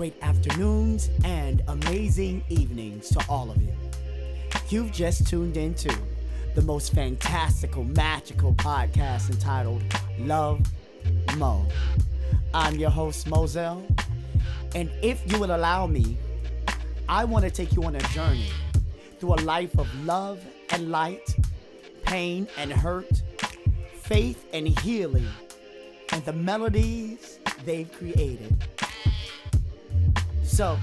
great afternoons, and amazing evenings to all of you. You've just tuned into the most fantastical, magical podcast entitled Love Mo. I'm your host, Moselle, and if you will allow me, I want to take you on a journey through a life of love and light, pain and hurt, faith and healing, and the melodies they've created. So,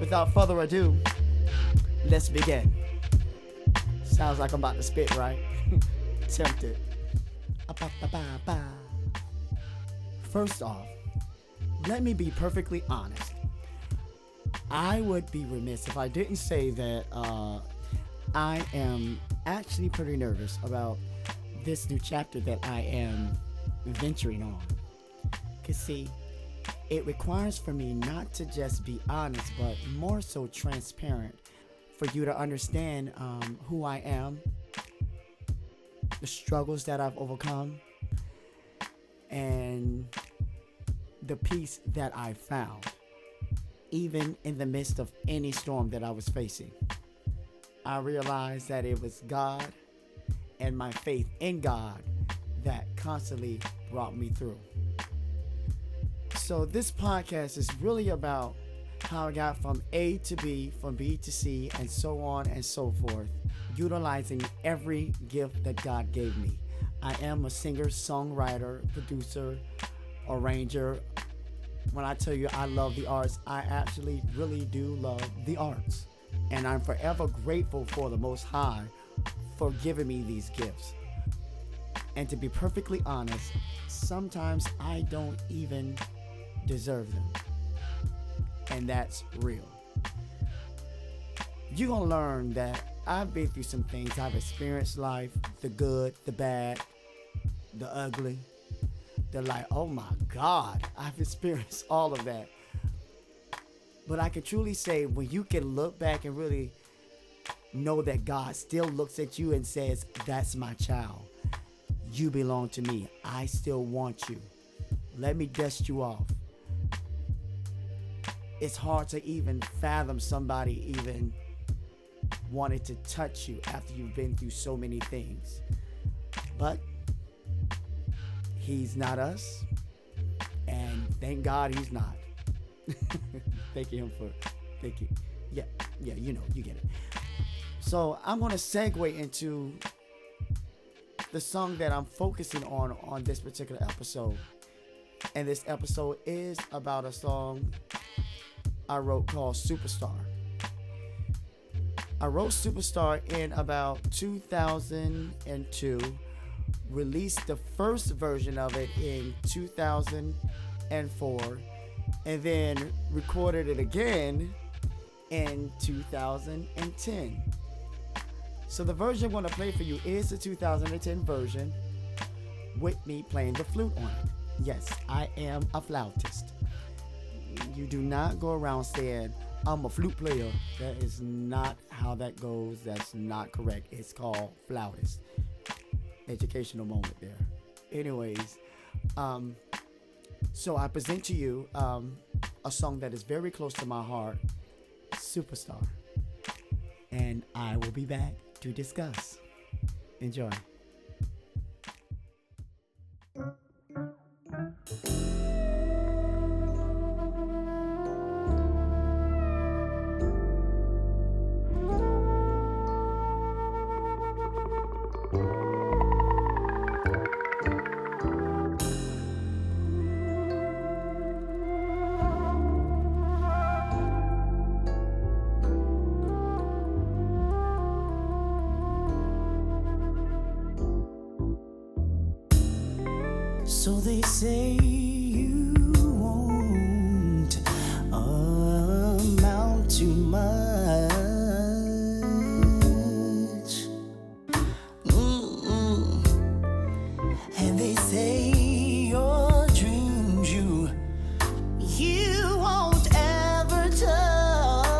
without further ado, let's begin. Sounds like I'm about to spit, right? Tempted. First off, let me be perfectly honest. I would be remiss if I didn't say that uh, I am actually pretty nervous about this new chapter that I am venturing on. Because, see, it requires for me not to just be honest, but more so transparent for you to understand um, who I am, the struggles that I've overcome, and the peace that I found, even in the midst of any storm that I was facing. I realized that it was God and my faith in God that constantly brought me through. So, this podcast is really about how I got from A to B, from B to C, and so on and so forth, utilizing every gift that God gave me. I am a singer, songwriter, producer, arranger. When I tell you I love the arts, I actually really do love the arts. And I'm forever grateful for the Most High for giving me these gifts. And to be perfectly honest, sometimes I don't even deserve them. And that's real. You're going to learn that I've been through some things. I've experienced life the good, the bad, the ugly. The like, oh my God, I've experienced all of that. But I can truly say when you can look back and really know that God still looks at you and says, That's my child. You belong to me. I still want you. Let me dust you off. It's hard to even fathom somebody even wanted to touch you after you've been through so many things. But he's not us. And thank God he's not. thank you him for thank you. Yeah, yeah, you know, you get it. So I'm gonna segue into the song that I'm focusing on on this particular episode. And this episode is about a song I wrote called Superstar. I wrote Superstar in about 2002, released the first version of it in 2004, and then recorded it again in 2010. So the version I'm going to play for you is the 2010 version with me playing the flute on it. Yes, I am a flautist. You do not go around saying, I'm a flute player. That is not how that goes. That's not correct. It's called flautist. Educational moment there. Anyways, um, so I present to you um, a song that is very close to my heart, Superstar. And I will be back to discuss. Enjoy. So they say you won't amount to much. Mm-mm. And they say your dreams you you won't ever touch.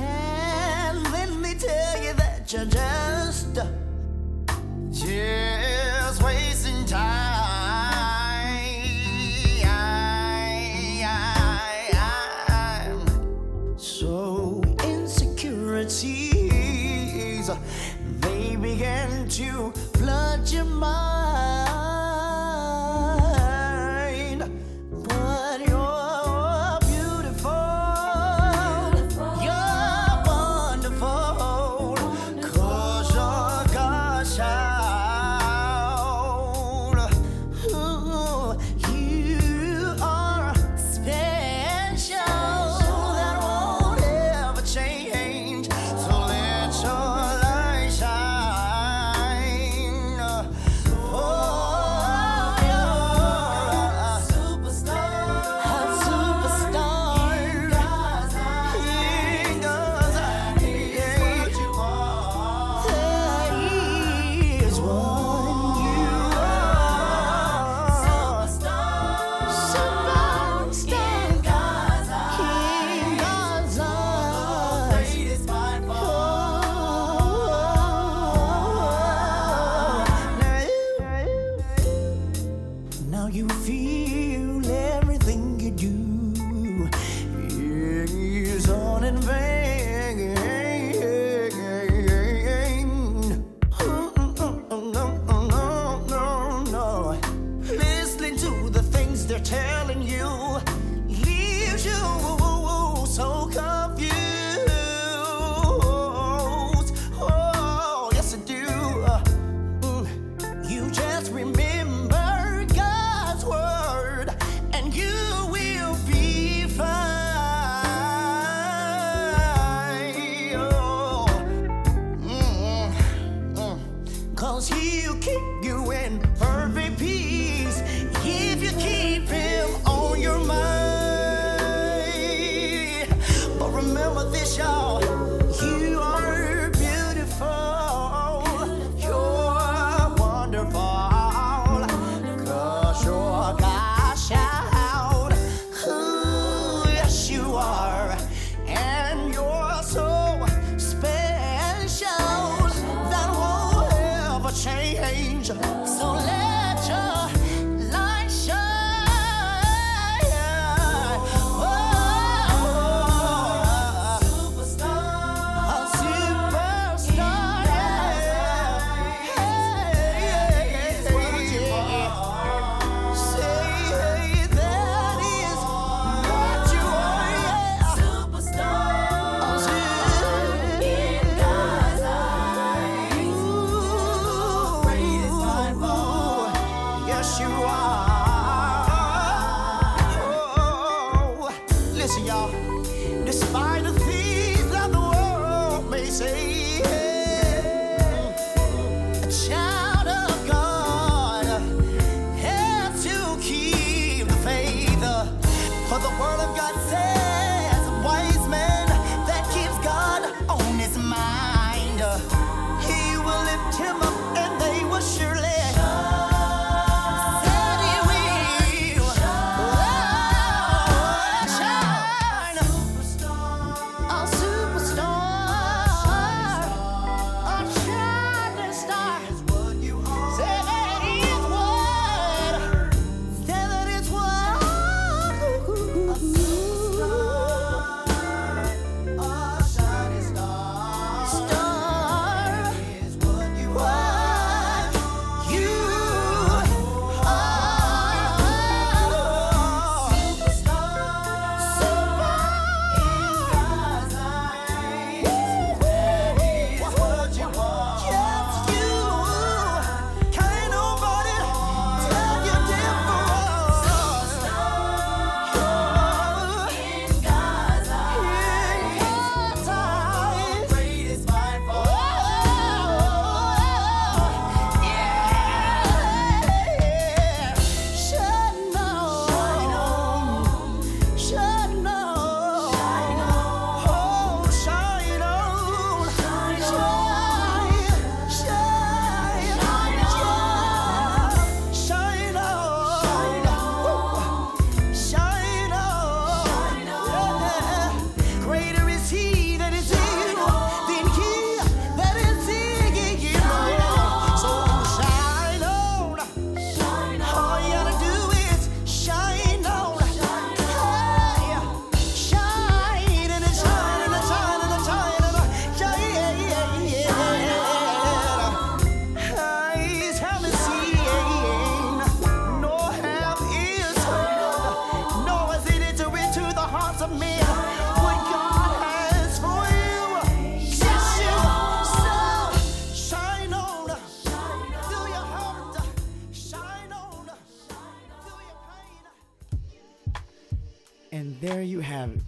And let me tell you that you're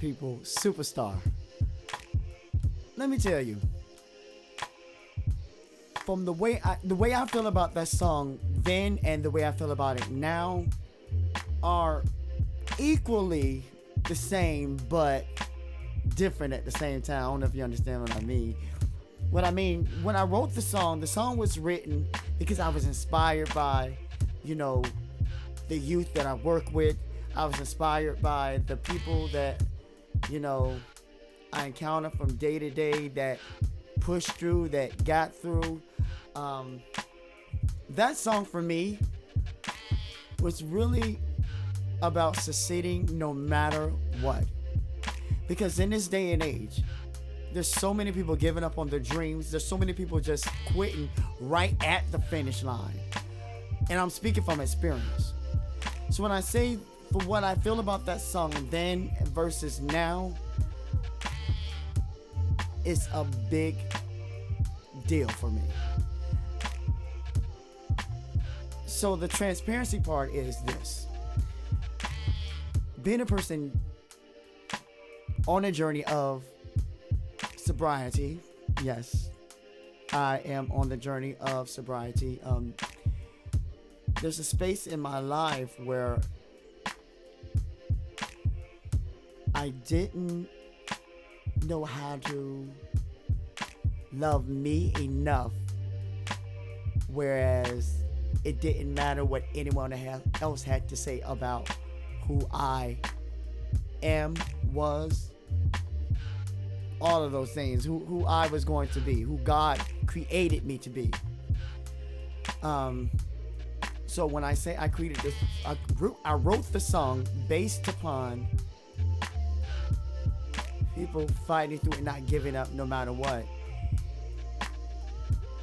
people. Superstar. Let me tell you. From the way I the way I feel about that song then and the way I feel about it now are equally the same but different at the same time. I don't know if you understand what I mean. What I mean, when I wrote the song, the song was written because I was inspired by, you know, the youth that I work with. I was inspired by the people that, you know, I encounter from day to day that pushed through, that got through. Um, that song for me was really about succeeding no matter what. Because in this day and age, there's so many people giving up on their dreams. There's so many people just quitting right at the finish line. And I'm speaking from experience. So when I say for what I feel about that song then versus now is a big deal for me. So the transparency part is this. Being a person on a journey of sobriety, yes, I am on the journey of sobriety. Um, there's a space in my life where I didn't know how to love me enough, whereas it didn't matter what anyone else had to say about who I am, was, all of those things, who, who I was going to be, who God created me to be. Um, so when I say I created this, I wrote, I wrote the song based upon people fighting through it, not giving up no matter what.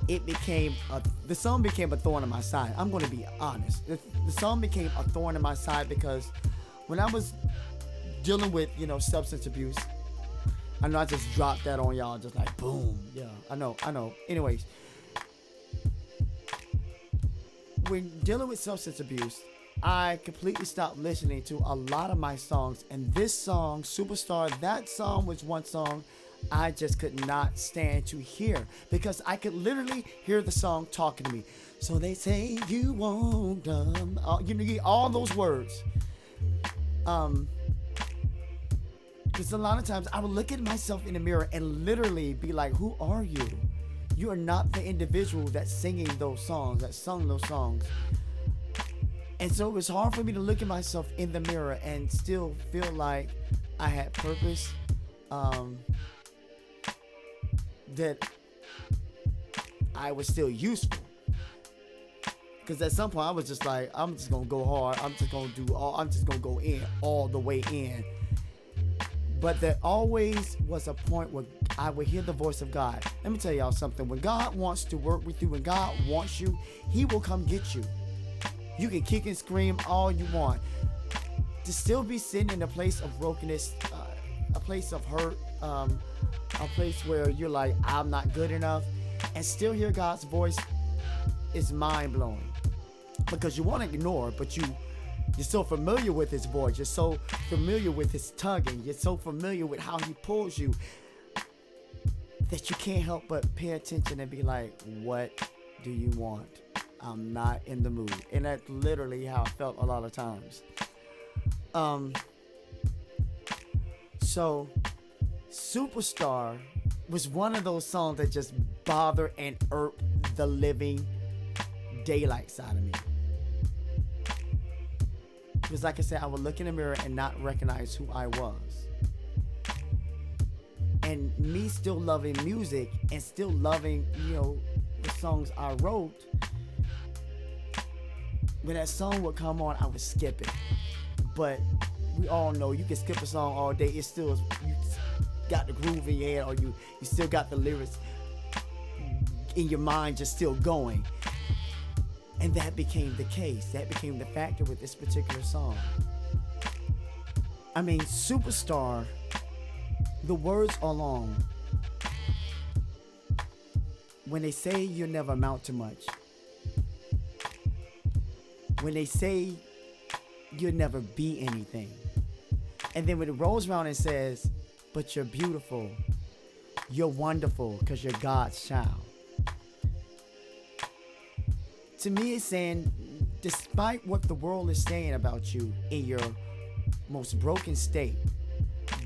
It became a, the song became a thorn in my side. I'm to be honest. The, the song became a thorn in my side because when I was dealing with you know substance abuse, I know I just dropped that on y'all, just like boom. Yeah, I know, I know. Anyways, when dealing with substance abuse, I completely stopped listening to a lot of my songs. And this song, Superstar, that song was one song I just could not stand to hear because I could literally hear the song talking to me. So they say you won't, um, uh, you know, all those words. Um, because a lot of times I would look at myself in the mirror and literally be like, "Who are you? You are not the individual that's singing those songs, that sung those songs." And so it was hard for me to look at myself in the mirror and still feel like I had purpose. Um, that I was still useful. Because at some point I was just like, I'm just gonna go hard. I'm just gonna do all. I'm just gonna go in all the way in. But there always was a point where I would hear the voice of God. Let me tell y'all something. When God wants to work with you, when God wants you, He will come get you. You can kick and scream all you want. To still be sitting in a place of brokenness, uh, a place of hurt, um, a place where you're like, I'm not good enough, and still hear God's voice is mind blowing. Because you want to ignore, but you you're so familiar with his voice. You're so familiar with his tugging. You're so familiar with how he pulls you that you can't help but pay attention and be like, what do you want? I'm not in the mood. And that's literally how I felt a lot of times. Um so Superstar was one of those songs that just bother and irk the living daylight side of me. Because, like I said, I would look in the mirror and not recognize who I was. And me still loving music and still loving, you know, the songs I wrote. When that song would come on, I would skip it. But we all know you can skip a song all day. It's still you got the groove in your head, or you you still got the lyrics in your mind, just still going. And that became the case. That became the factor with this particular song. I mean, Superstar, the words are long. When they say you'll never amount to much, when they say you'll never be anything, and then when it rolls around and says, but you're beautiful, you're wonderful because you're God's child. To me it's saying despite what the world is saying about you in your most broken state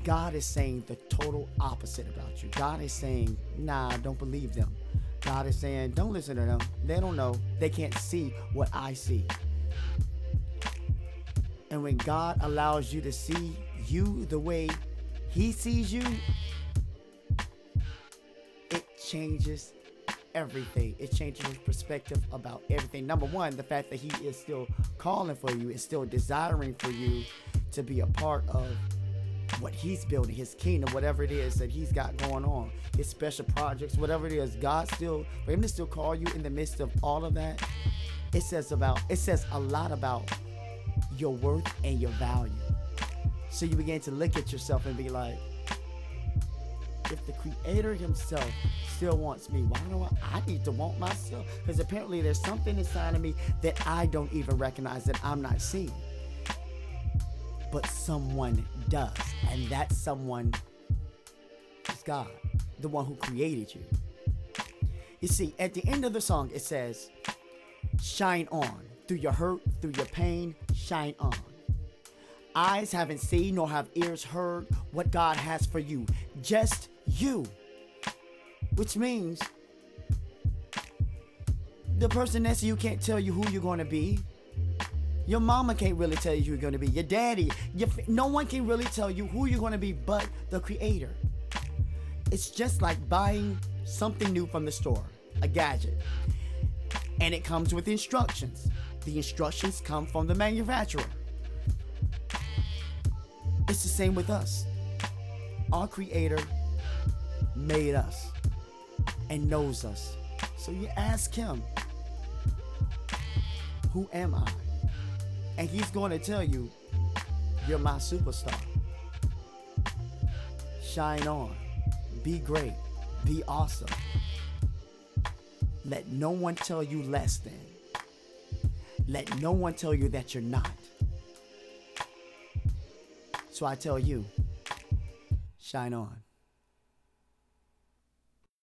god is saying the total opposite about you. God is saying nah don't believe them. God is saying don't listen to them. They don't know. They can't see what i see and when god allows you to see you the way he sees you it changes everything. It changes your perspective about everything. Number one, the fact that he is still calling for you, is still desiring for you to be a part of what he's building, his kingdom, whatever it is that he's got going on, his special projects, whatever it is. God still, for him to still call you in the midst of all of that, it says about, it says a lot about your worth and your value. So you begin to look at yourself and be like, if the creator himself still wants me, why do I, I need to want myself? Because apparently there's something inside of me that I don't even recognize that I'm not seeing. But someone does. And that someone is God, the one who created you. You see, at the end of the song, it says, shine on. Through your hurt, through your pain, shine on. Eyes haven't seen nor have ears heard what God has for you. Just you. Which means the person next to you can't tell you who you're going to be. Your mama can't really tell you who you're going to be. Your daddy, your, no one can really tell you who you're going to be but the creator. It's just like buying something new from the store, a gadget. And it comes with instructions. The instructions come from the manufacturer. It's the same with us. Our creator made us and knows us. So you ask him, Who am I? And he's going to tell you, You're my superstar. Shine on. Be great. Be awesome. Let no one tell you less than. Let no one tell you that you're not. So I tell you, shine on.